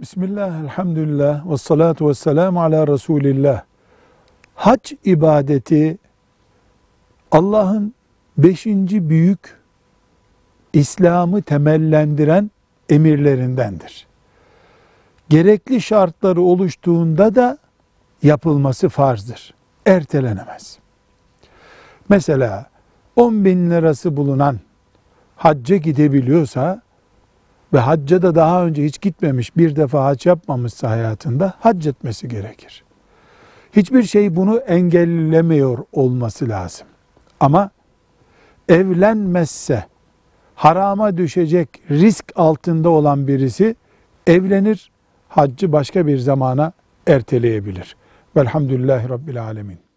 Bismillah, elhamdülillah, ve salatu ve selamu ala Resulillah. Hac ibadeti Allah'ın beşinci büyük İslam'ı temellendiren emirlerindendir. Gerekli şartları oluştuğunda da yapılması farzdır. Ertelenemez. Mesela 10 bin lirası bulunan hacca gidebiliyorsa ve hacca da daha önce hiç gitmemiş, bir defa hac yapmamışsa hayatında hac etmesi gerekir. Hiçbir şey bunu engellemiyor olması lazım. Ama evlenmezse harama düşecek risk altında olan birisi evlenir, haccı başka bir zamana erteleyebilir. Velhamdülillahi Rabbil Alemin.